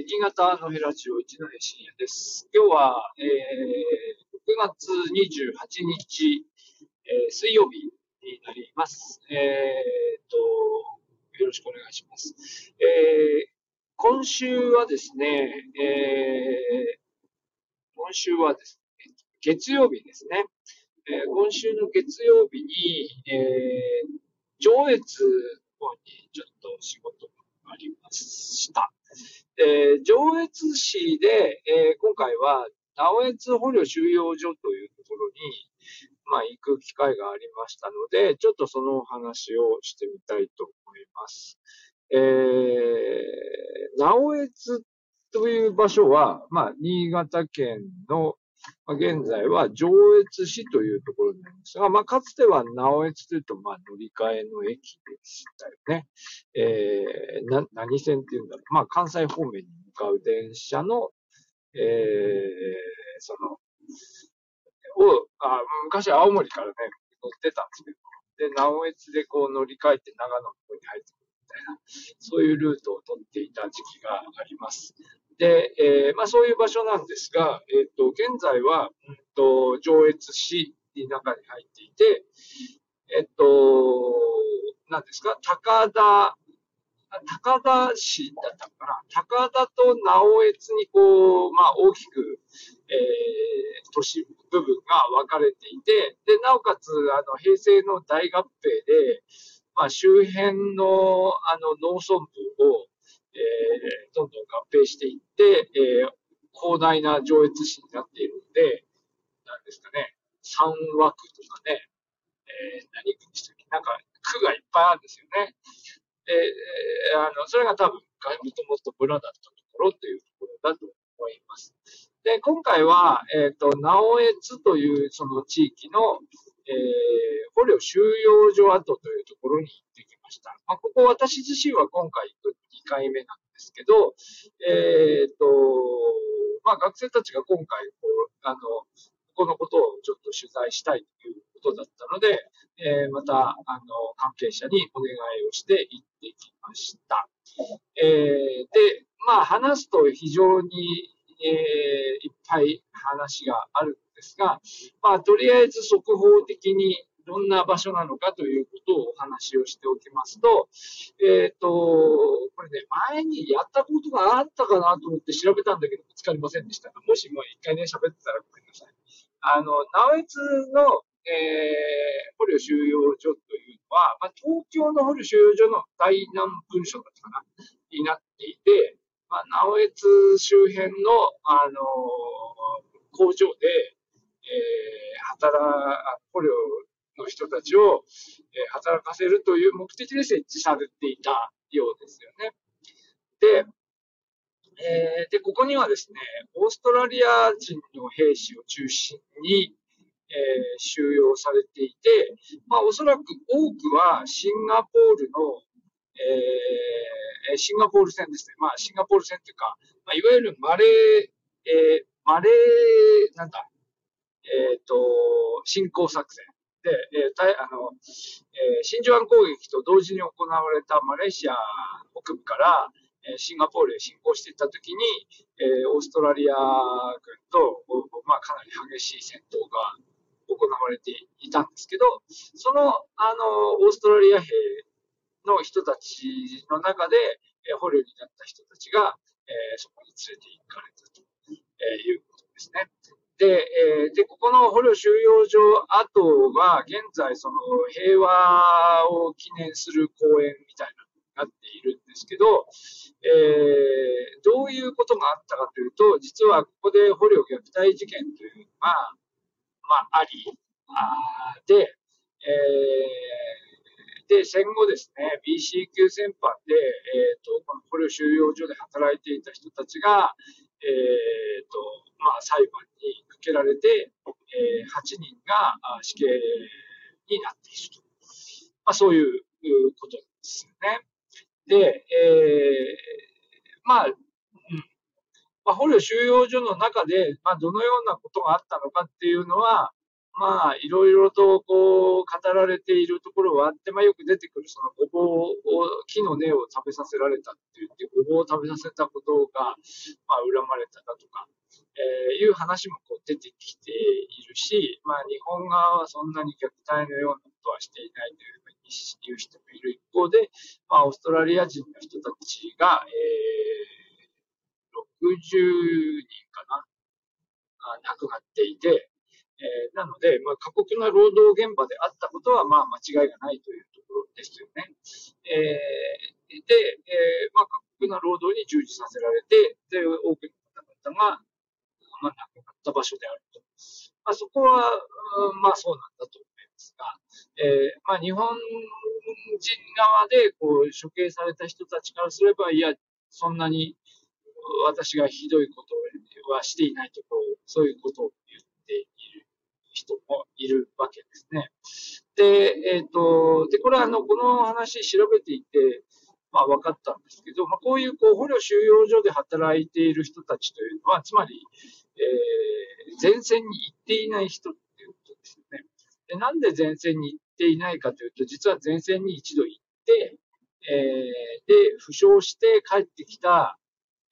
ー、新潟のヘラジオ一戸深夜です。今日は、えー、6月28日、えー、水曜日になります。えー、と、よろしくお願いします。えー、今週はですね、えー、今週はですね、月曜日ですね。えー、今週の月曜日に、えー、上越の方にちょっと仕事。えー、上越市で、えー、今回は、直越捕虜収容所というところに、まあ、行く機会がありましたので、ちょっとそのお話をしてみたいと思います。えー、直越という場所は、まあ、新潟県の、現在は上越市というところになりますが、まあ、かつては直越というと、まあ、乗り換えの駅でしたよね。えー、な、何線っていうんだろう。まあ、関西方面に向かう電車の、えー、その、を、あ昔青森からね、乗ってたんですけど、で、直江津でこう乗り換えて長野の方に入ってくるみたいな、そういうルートを取っていた時期があります。で、えー、まあそういう場所なんですが、えっ、ー、と、現在は、うんと、上越市の中に入っていて、えっ、と、何ですか、高田、高田市だったかな？高田と直江津にこう、まあ大きく、えー、都市部分が分かれていて、で、なおかつ、あの、平成の大合併で、まあ周辺の、あの、農村部を、えー、どんどん合併していって、えー、広大な上越市になっているので、なんですかね、三枠とかね、えー、何区にしたっけなんか区がいっぱいあるんですよね。で、えー、あの、それが多分、もともと村だったところというところだと思います。で、今回は、えっ、ー、と、直江津というその地域の、えー、捕虜収容所跡というところに行ってきました。まあ、ここ私自身は今回行く2回目なんですけど、えっ、ー、と、まあ、学生たちが今回こう、あの、このことをちょっと取材したいということだったので、えー、また、あの、関係者にお願いをして行ってきました。えー、で、まあ、話すと非常に、えー、いっぱい話があるんですが、まあ、とりあえず速報的にどんな場所なのかということをお話をしておきますと、えっ、ー、と、これね、前にやったことがあったかなと思って調べたんだけど見つかりませんでしたが、もしもう一回ね、喋ってたらごめんなさい。あの、直江津の、えー、捕虜収容所というのは、まあ、東京の捕虜収容所の大南文書だったかな、になっていて、まあ、直江津周辺の、あの工場で、えー、働、捕虜の人たちを、え働かせるという目的で設置されていたようですよね。で、えー、で、ここにはですね、オーストラリア人の兵士を中心に、えー、収容されていて、まあ、おそらく多くはシンガポールの、えー、シンガポール戦ですね。まあ、シンガポール戦っていうか、まあ、いわゆるマレー、えー、マレー、なんだ、えっ、ー、と、侵攻作戦。えー、あの、えー、真珠湾攻撃と同時に行われたマレーシア北部から、えー、シンガポールへ侵攻していったときに、えー、オーストラリア軍と、まあ、かなり激しい戦闘が行われていたんですけど、その、あの、オーストラリア兵の人たちの中で、えー、捕虜になった人たちが、えー、そこに連れて行かれたということですね。で、えー、で、ここの捕虜収容所跡は、現在、その平和を記念する公園みたいなのになっているんですけど、えー、どういうことがあったかというと、実はここで捕虜虐待事件というのが、まあ、あり、あで、えー、で、戦後ですね、BC 級戦犯で、えーと、この捕虜収容所で働いていた人たちが、えーとまあ、裁判にかけられて、えー、8人が死刑になっていると。まあ、そういうことですよね。で、えー、まあ、うん。まあ、捕虜収容所の中で、まあ、どのようなことがあったのかっていうのは、まあ、いろいろとこう、語られているところはあって、まあ、よく出てくるそのごぼうを、木の根を食べさせられたって言って、ごぼうを食べさせたことが、まあ、恨まれただとか、えー、いう話もこう出てきているし、まあ、日本側はそんなに虐待のようなことはしていないというふうに言う人もいる一方で、まあ、オーストラリア人の人たちが、えー、60人かな、亡くなっていて、えー、なので、まあ、過酷な労働現場であったことは、まあ、間違いがないというところですよね。えー、で、えー、まあ、過酷な労働に従事させられて、で、多くの、った場所であると。まあ、そこは、まあ、そうなんだと思いますが、えー、まあ、日本人側でこう処刑された人たちからすれば、いや、そんなに私がひどいことはしていないところ、そういうことを言っている人もいるわけですね。で、えっ、ー、と、で、これはあの、この話調べていて、まあ分かったんですけど、まあこういうこう捕虜収容所で働いている人たちというのは、つまり、えー、前線に行っていない人っていうことですよね。で、なんで前線に行っていないかというと、実は前線に一度行って、えー、で、負傷して帰ってきた、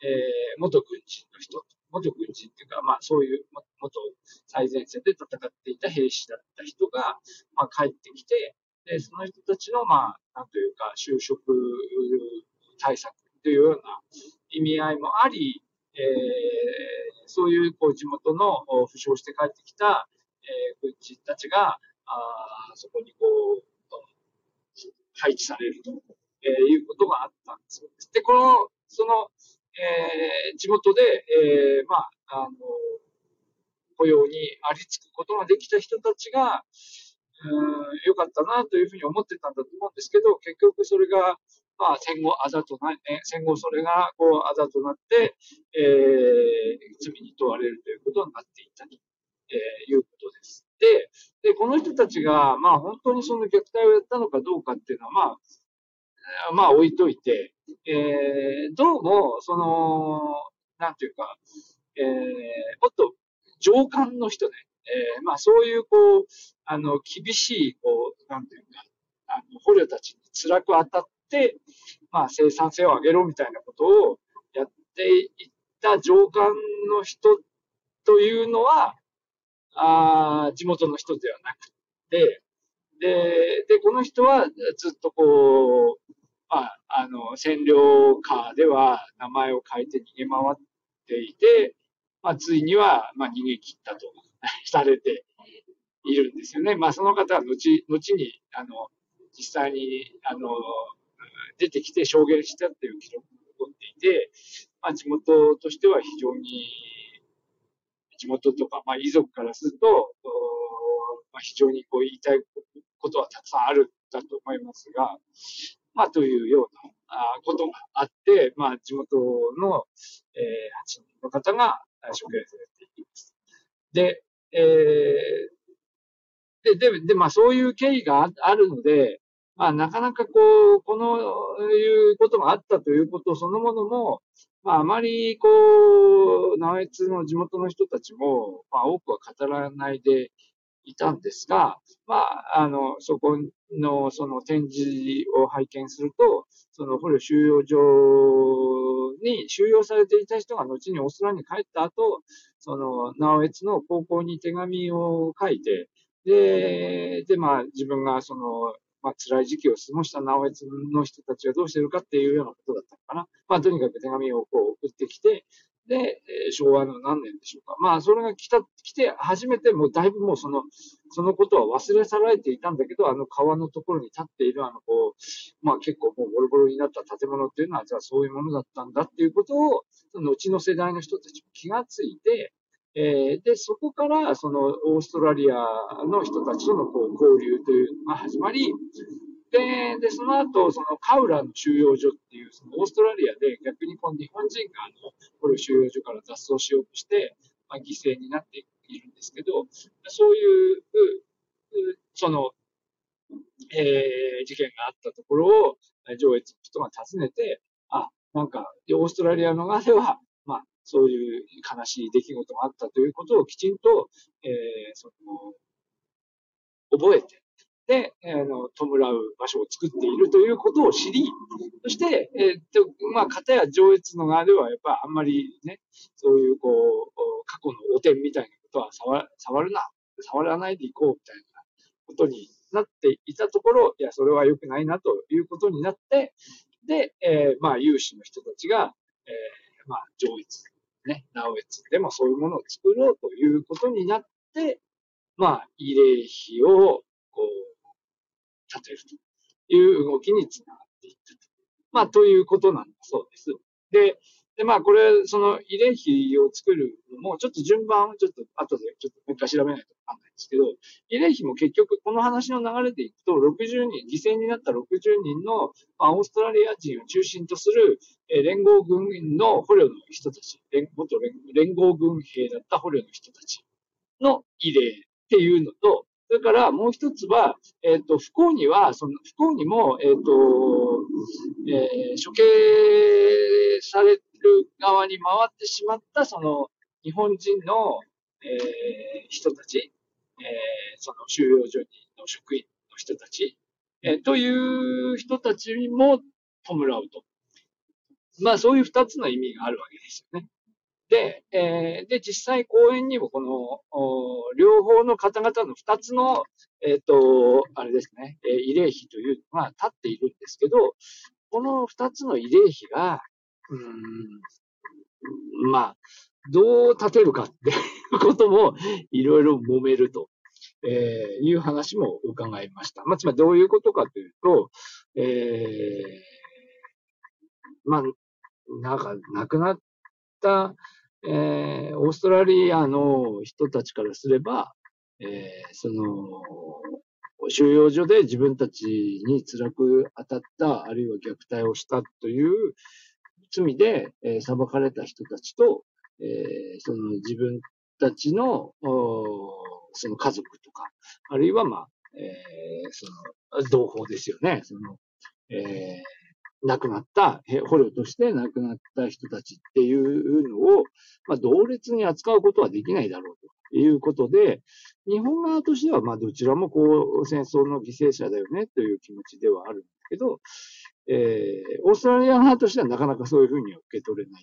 えー、元軍人の人元軍人っていうか、まあそういう元最前線で戦っていた兵士だった人が、まあ帰ってきて、で、その人たちの、まあ、なんというか、就職対策というような意味合いもあり、えー、そういうこう地元の負傷して帰ってきた、えー、軍人たちが、あそこにこう、配置されると、えー、いうことがあったんです。で、この、その、えー、地元で、えー、まあ、あの、雇用にありつくことができた人たちが、うん、良かったなというふうに思ってたんだと思うんですけど、結局それが、まあ、戦後あざとな、ね、戦後それが、こう、あざとなって、えー、罪に問われるということになっていたと、えー、いうことです。で、で、この人たちが、まあ、本当にその虐待をやったのかどうかっていうのは、まあ、まあ置いといて、えー、どうも、その、なんていうか、えー、もっと上官の人ね、えー、まあそういうこう、あの、厳しい、こう、なんていうか、あの、捕虜たちに辛く当たって、まあ生産性を上げろみたいなことをやっていった上官の人というのは、あ地元の人ではなくて、で、で、この人はずっとこう、まあ、あの、占領下では名前を変えて逃げ回っていて、まあ、ついには、まあ、逃げ切ったとされているんですよね。まあ、その方は後、後に、あの、実際に、あの、出てきて証言したっていう記録が残っていて、まあ、地元としては非常に、地元とか、まあ、遺族からすると、まあ、非常にこう言いたいことはたくさんあるんだと思いますが、まあ、というようなことがあって、まあ、地元の、えー、8人の方が処刑されています。で、えー、で、で、で、まあ、そういう経緯があるので、まあ、なかなかこう、このいうことがあったということそのものも、まあ、あまりこう、直江津の地元の人たちも、まあ、多くは語らないでいたんですが、まあ、あの、そこの、その展示を拝見すると、その捕虜収容所に収容されていた人が後にオーストラリアに帰った後、その、直江津の高校に手紙を書いて、で、で、まあ、自分がその、まあ、辛い時期を過ごした直江津の人たちはどうしてるかっていうようなことだったのかな。まあ、とにかく手紙をこう送ってきて、で、昭和の何年でしょうか。まあ、それが来た、来て初めてもうだいぶもうその、そのことは忘れ去られていたんだけど、あの川のところに立っているあのこう、まあ結構もうボロボロになった建物っていうのは、じゃあそういうものだったんだっていうことを、後の世代の人たちも気がついて、えー、で、そこから、その、オーストラリアの人たちとのこう交流というのが始まり、で、で、その後、そのカウラの収容所っていう、そのオーストラリアで逆にこの日本人があの、これを収容所から脱走しようとして、まあ、犠牲になっているんですけど、そういう、その、えー、事件があったところを、上越の人が訪ねて、あ、なんか、オーストラリアの側では、そういう悲しい出来事があったということをきちんと、えー、その、覚えて、で、あの、弔う場所を作っているということを知り、そして、えー、っと、まあ、片や上越の側では、やっぱあんまりね、そういう、こう、過去の汚点みたいなことは触触るな、触らないでいこうみたいなことになっていたところ、いや、それは良くないなということになって、で、えー、まあ、有志の人たちが、えー、まあ、上越、ね、直越でもそういうものを作ろうということになって、まあ、慰霊碑を、こう、建てるという動きにつながっていったと。まあ、ということなんだそうです。で、で、まあ、これ、その慰霊碑を作るのも、ちょっと順番をちょっと後でちょっともう一回調べないとわかんないんですけど、慰霊碑も結局この話の流れでいくと、60人、犠牲になった60人の、まあ、オーストラリア人を中心とする、え、連合軍の捕虜の人たち、連元連合軍兵だった捕虜の人たちの慰霊っていうのと、それからもう一つは、えっ、ー、と、不幸には、その不幸にも、えっ、ー、と、えー、処刑される側に回ってしまった、その、日本人の、えー、人たち、えー、その収容所の職員の人たち、えー、という人たちも弔うと。まあ、そういう二つの意味があるわけですよね。で、えー、で、実際公園にもこの、両方の方々の二つの、えっ、ー、と、あれですね、えー、慰霊碑というのが立っているんですけど、この二つの慰霊碑が、うん、まあ、どう立てるかっていう こともいろいろ揉めると、えー、いう話も伺いました。まあ、つまりどういうことかというと、えー、まあ、なんか亡くなった、えー、オーストラリアの人たちからすれば、えー、その、収容所で自分たちに辛く当たった、あるいは虐待をしたという罪で、え、裁かれた人たちと、え、その自分たちの、その家族とか、あるいは、まあ、えー、その、同胞ですよね。その、えー、亡くなった、捕虜として亡くなった人たちっていうのを、まあ、同列に扱うことはできないだろうということで、日本側としては、まあ、どちらもこう、戦争の犠牲者だよねという気持ちではあるんですけど、えー、オーストラリア側としてはなかなかそういうふうには受け取れない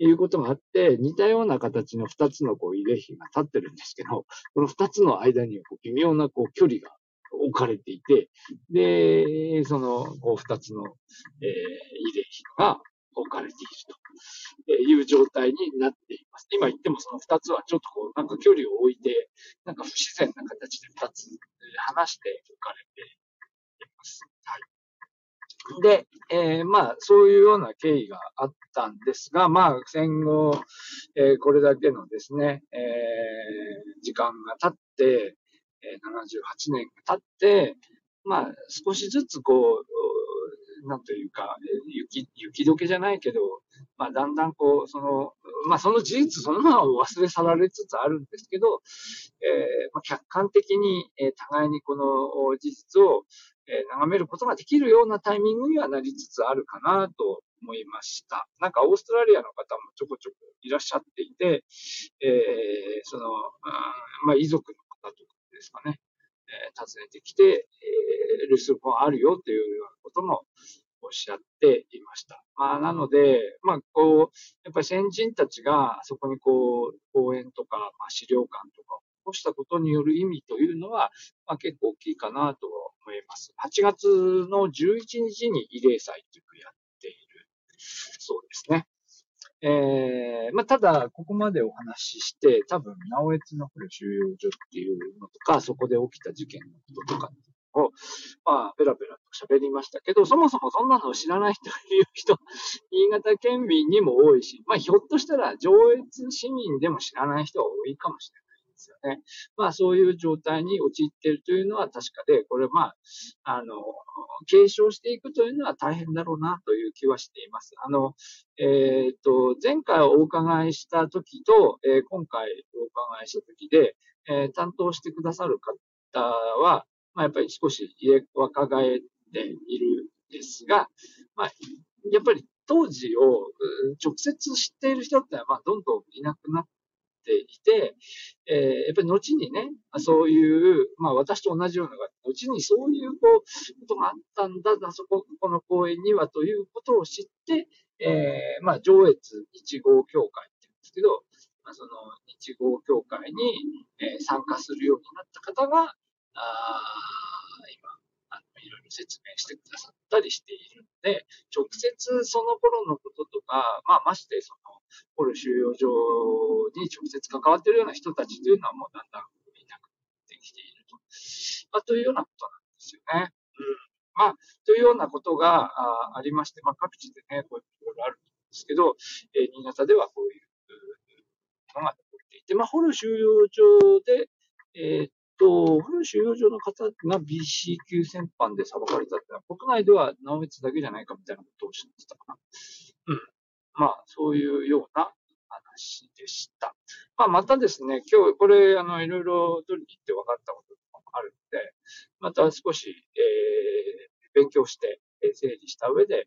いうことがあって、似たような形の二つのこう慰霊碑が立ってるんですけど、この二つの間にはこう微妙なこう距離が置かれていて、で、その、こう、二つの、えー、慰霊碑が置かれているという状態になっています。今言ってもその二つはちょっとこう、なんか距離を置いて、なんか不自然な形で二つ離して置かれています。はい。で、えー、まあ、そういうような経緯があったんですが、まあ、戦後、えー、これだけのですね、えー、時間が経って、え78年が経って、まあ、少しずつこう、なんというか、雪、雪解けじゃないけど、まあ、だんだんこう、その、まあ、その事実そのまま忘れ去られつつあるんですけど、えー、まあ、客観的に、えー、互いにこの事実を、えー、眺めることができるようなタイミングにはなりつつあるかなと思いました。なんかオーストラリアの方もちょこちょこいらっしゃっていて、えー、その、まあ、遺族の方とかですかね、えー、訪ねてきて、えー、留守本あるよというようなこともおっしゃっていました。まあ、なので、まあ、こう、やっぱり先人たちがそこにこう、公園とか、まあ、資料館とかを起こしたことによる意味というのは、まあ、結構大きいかなと思います。8月の11日に慰霊祭というのをやっているそうですね。えー、まあ、ただ、ここまでお話しして、多分、直江津の収容所っていうのとか、そこで起きた事件のこととかを、まあ、ペラペラと喋りましたけど、そもそもそんなのを知らない人いう人、新潟県民にも多いし、まあ、ひょっとしたら上越市民でも知らない人は多いかもしれない。ですよね。まあそういう状態に陥っているというのは確かで、これまあ、あの、継承していくというのは大変だろうなという気はしています。あの、えっ、と、前回お伺いした時と、えー、今回お伺いした時で、えー、担当してくださる方は、まあ、やっぱり少し若返っているんですが、まあ、やっぱり当時を直接知っている人ってまあどんどんいなくなってっていて、えー、やっぱり後にね、そういう、まあ私と同じような、後にそういうこうことがあったんだ、あそこ、この公園にはということを知って、えー、まあ上越1号協会って言うんですけど、まあ、その1号協会に、え、参加するようになった方が、あ今、あの、いろいろ説明してくださったりしているので、直接その頃のこととか、まあ、ましてその、ポル収容所に直接関わっているような人たちというのはもうだんだんいなくなってきていると。まあ、というようなことなんですよね。うん。まあ、というようなことがあありまして、まあ、各地でね、こういういろいろあるんですけど、えー、新潟ではこういうのが残っていて、まあ、ホル収容所で、えー、と、古収容所の方が BC 級戦犯で裁かれたってのは、国内では直別だけじゃないかみたいなことをおっしゃってたかな。うん。まあ、そういうような話でした。まあ、またですね、今日、これ、あの、いろいろ取りに行って分かったこともあるので、また少し、えー、勉強して、整理した上で、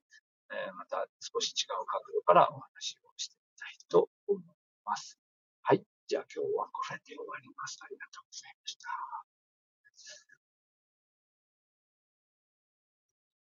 えー、また少し違う角度からお話をしてみたいと思います。はい。じゃあ今日はこれで終わります。ありがとうございました。